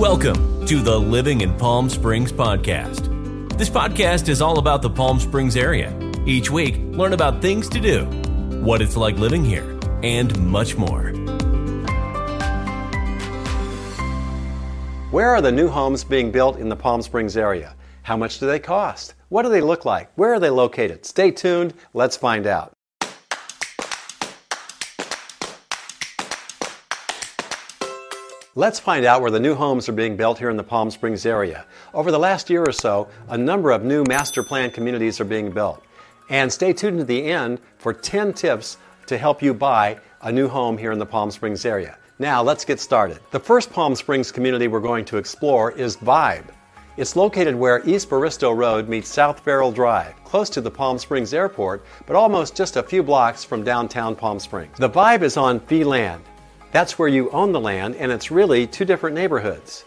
Welcome to the Living in Palm Springs podcast. This podcast is all about the Palm Springs area. Each week, learn about things to do, what it's like living here, and much more. Where are the new homes being built in the Palm Springs area? How much do they cost? What do they look like? Where are they located? Stay tuned. Let's find out. Let's find out where the new homes are being built here in the Palm Springs area. Over the last year or so, a number of new master plan communities are being built. And stay tuned to the end for 10 tips to help you buy a new home here in the Palm Springs area. Now, let's get started. The first Palm Springs community we're going to explore is Vibe. It's located where East Baristo Road meets South Farrell Drive, close to the Palm Springs Airport, but almost just a few blocks from downtown Palm Springs. The Vibe is on fee land. That's where you own the land, and it's really two different neighborhoods.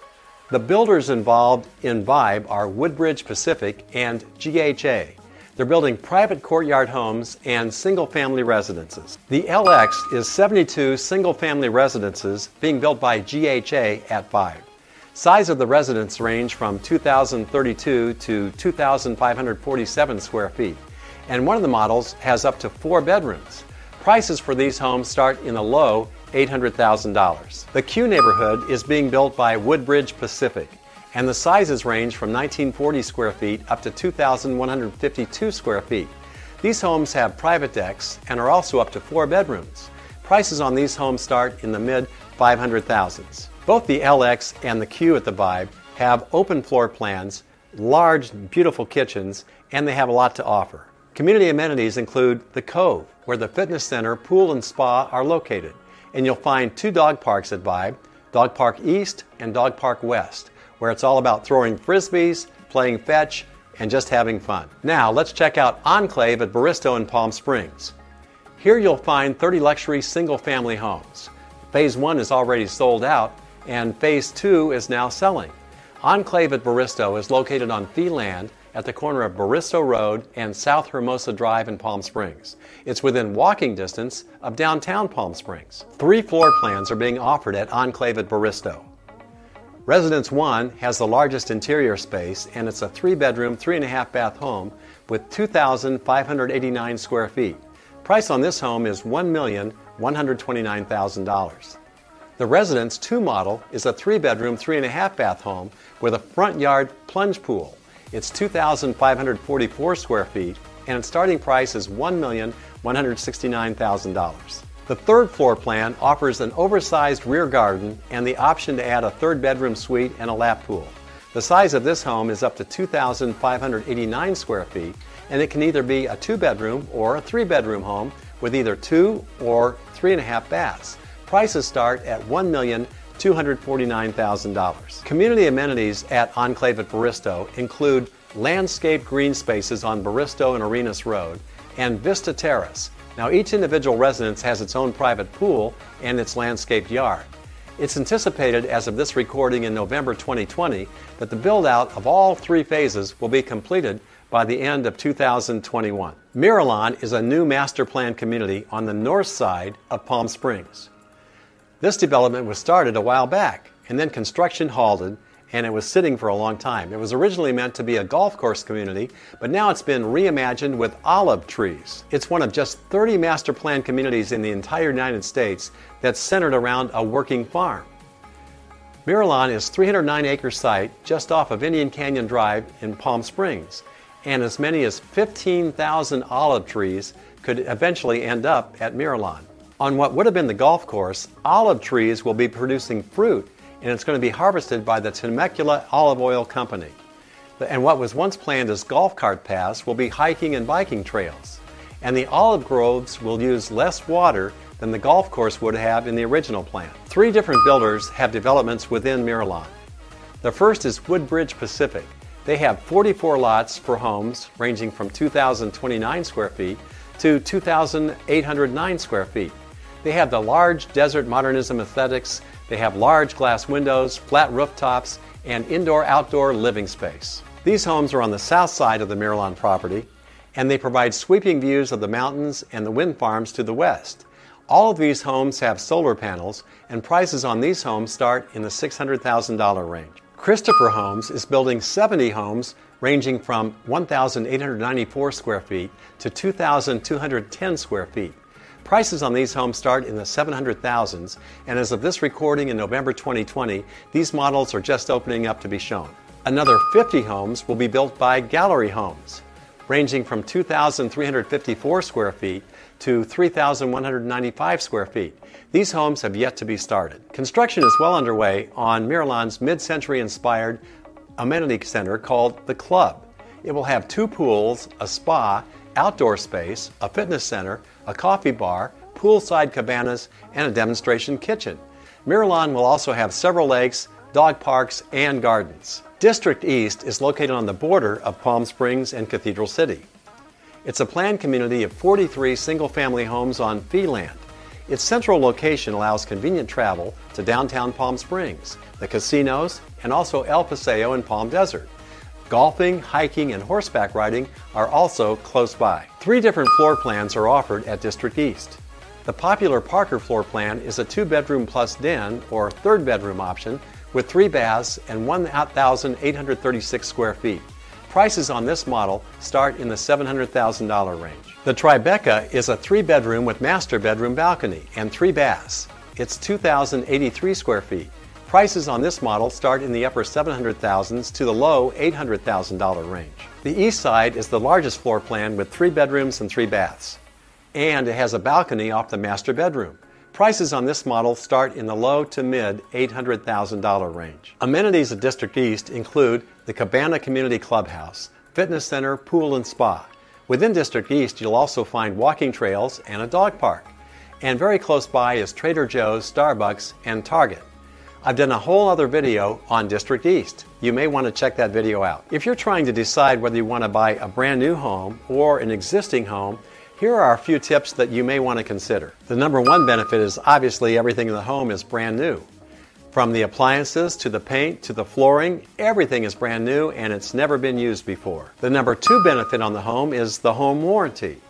The builders involved in Vibe are Woodbridge Pacific and GHA. They're building private courtyard homes and single family residences. The LX is 72 single family residences being built by GHA at Vibe. Size of the residence range from 2,032 to 2,547 square feet, and one of the models has up to four bedrooms. Prices for these homes start in the low $800,000. The Q neighborhood is being built by Woodbridge Pacific, and the sizes range from 1940 square feet up to 2,152 square feet. These homes have private decks and are also up to four bedrooms. Prices on these homes start in the mid 500,000s. Both the LX and the Q at the Vibe have open floor plans, large, beautiful kitchens, and they have a lot to offer. Community amenities include the Cove, where the fitness center, pool, and spa are located. And you'll find two dog parks at Vibe Dog Park East and Dog Park West, where it's all about throwing frisbees, playing fetch, and just having fun. Now, let's check out Enclave at Baristo in Palm Springs. Here you'll find 30 luxury single family homes. Phase 1 is already sold out, and Phase 2 is now selling. Enclave at Baristo is located on fee land at the corner of Baristo Road and South Hermosa Drive in Palm Springs. It's within walking distance of downtown Palm Springs. Three floor plans are being offered at Enclave at Baristo. Residence 1 has the largest interior space and it's a three bedroom, three and a half bath home with 2,589 square feet. Price on this home is $1,129,000. The Residence 2 model is a three bedroom, three and a half bath home with a front yard plunge pool. It's 2,544 square feet, and its starting price is $1,169,000. The third floor plan offers an oversized rear garden and the option to add a third bedroom suite and a lap pool. The size of this home is up to 2,589 square feet, and it can either be a two bedroom or a three bedroom home with either two or three and a half baths. Prices start at $1,249,000. Community amenities at Enclave at Baristo include landscaped green spaces on Baristo and Arenas Road and Vista Terrace. Now, each individual residence has its own private pool and its landscaped yard. It's anticipated as of this recording in November 2020 that the build out of all three phases will be completed by the end of 2021. Miralon is a new master plan community on the north side of Palm Springs. This development was started a while back, and then construction halted, and it was sitting for a long time. It was originally meant to be a golf course community, but now it's been reimagined with olive trees. It's one of just 30 master plan communities in the entire United States that's centered around a working farm. Miralon is 309 acre site just off of Indian Canyon Drive in Palm Springs, and as many as 15,000 olive trees could eventually end up at Miralon. On what would have been the golf course, olive trees will be producing fruit and it's going to be harvested by the Temecula Olive Oil Company. And what was once planned as golf cart paths will be hiking and biking trails. And the olive groves will use less water than the golf course would have in the original plan. Three different builders have developments within Miralon. The first is Woodbridge Pacific. They have 44 lots for homes ranging from 2,029 square feet to 2,809 square feet. They have the large desert modernism aesthetics, they have large glass windows, flat rooftops, and indoor outdoor living space. These homes are on the south side of the Miralon property, and they provide sweeping views of the mountains and the wind farms to the west. All of these homes have solar panels, and prices on these homes start in the $600,000 range. Christopher Homes is building 70 homes ranging from 1,894 square feet to 2,210 square feet. Prices on these homes start in the 700,000s, and as of this recording in November 2020, these models are just opening up to be shown. Another 50 homes will be built by Gallery Homes, ranging from 2,354 square feet to 3,195 square feet. These homes have yet to be started. Construction is well underway on Miralon's mid century inspired amenity center called The Club. It will have two pools, a spa, outdoor space, a fitness center, a coffee bar, poolside cabanas, and a demonstration kitchen. Miralon will also have several lakes, dog parks, and gardens. District East is located on the border of Palm Springs and Cathedral City. It's a planned community of 43 single family homes on fee land. Its central location allows convenient travel to downtown Palm Springs, the casinos, and also El Paseo and Palm Desert. Golfing, hiking, and horseback riding are also close by. Three different floor plans are offered at District East. The popular Parker floor plan is a two bedroom plus den or third bedroom option with three baths and 1,836 square feet. Prices on this model start in the $700,000 range. The Tribeca is a three bedroom with master bedroom balcony and three baths. It's 2,083 square feet. Prices on this model start in the upper 700,000s to the low $800,000 range. The east side is the largest floor plan with three bedrooms and three baths. And it has a balcony off the master bedroom. Prices on this model start in the low to mid $800,000 range. Amenities of District East include the Cabana Community Clubhouse, fitness center, pool, and spa. Within District East, you'll also find walking trails and a dog park. And very close by is Trader Joe's, Starbucks, and Target. I've done a whole other video on District East. You may want to check that video out. If you're trying to decide whether you want to buy a brand new home or an existing home, here are a few tips that you may want to consider. The number one benefit is obviously everything in the home is brand new. From the appliances to the paint to the flooring, everything is brand new and it's never been used before. The number two benefit on the home is the home warranty.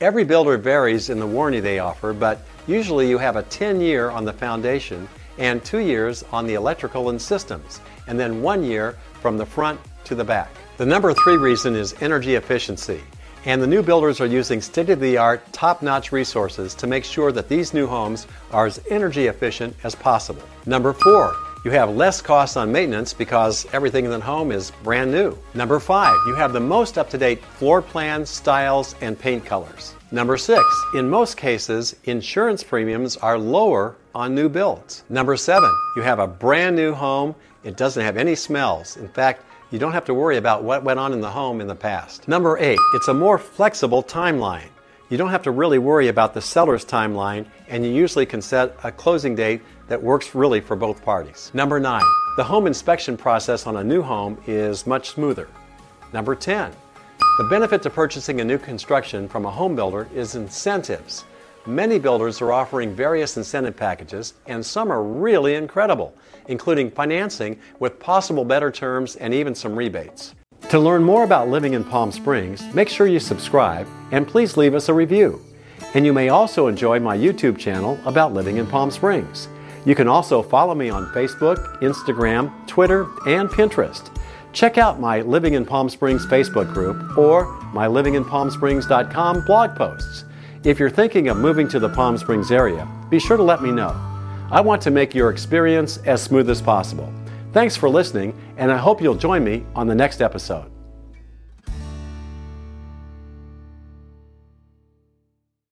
Every builder varies in the warranty they offer, but usually you have a 10 year on the foundation and two years on the electrical and systems, and then one year from the front to the back. The number three reason is energy efficiency. And the new builders are using state of the art, top notch resources to make sure that these new homes are as energy efficient as possible. Number four, you have less costs on maintenance because everything in the home is brand new. Number five, you have the most up to date floor plans, styles, and paint colors. Number six, in most cases, insurance premiums are lower on new builds. Number seven, you have a brand new home. It doesn't have any smells. In fact, you don't have to worry about what went on in the home in the past. Number eight, it's a more flexible timeline. You don't have to really worry about the seller's timeline, and you usually can set a closing date that works really for both parties. Number nine, the home inspection process on a new home is much smoother. Number 10, the benefit to purchasing a new construction from a home builder is incentives. Many builders are offering various incentive packages, and some are really incredible, including financing with possible better terms and even some rebates. To learn more about living in Palm Springs, make sure you subscribe and please leave us a review. And you may also enjoy my YouTube channel about living in Palm Springs. You can also follow me on Facebook, Instagram, Twitter, and Pinterest. Check out my Living in Palm Springs Facebook group or my livinginpalmsprings.com blog posts. If you're thinking of moving to the Palm Springs area, be sure to let me know. I want to make your experience as smooth as possible. Thanks for listening, and I hope you'll join me on the next episode.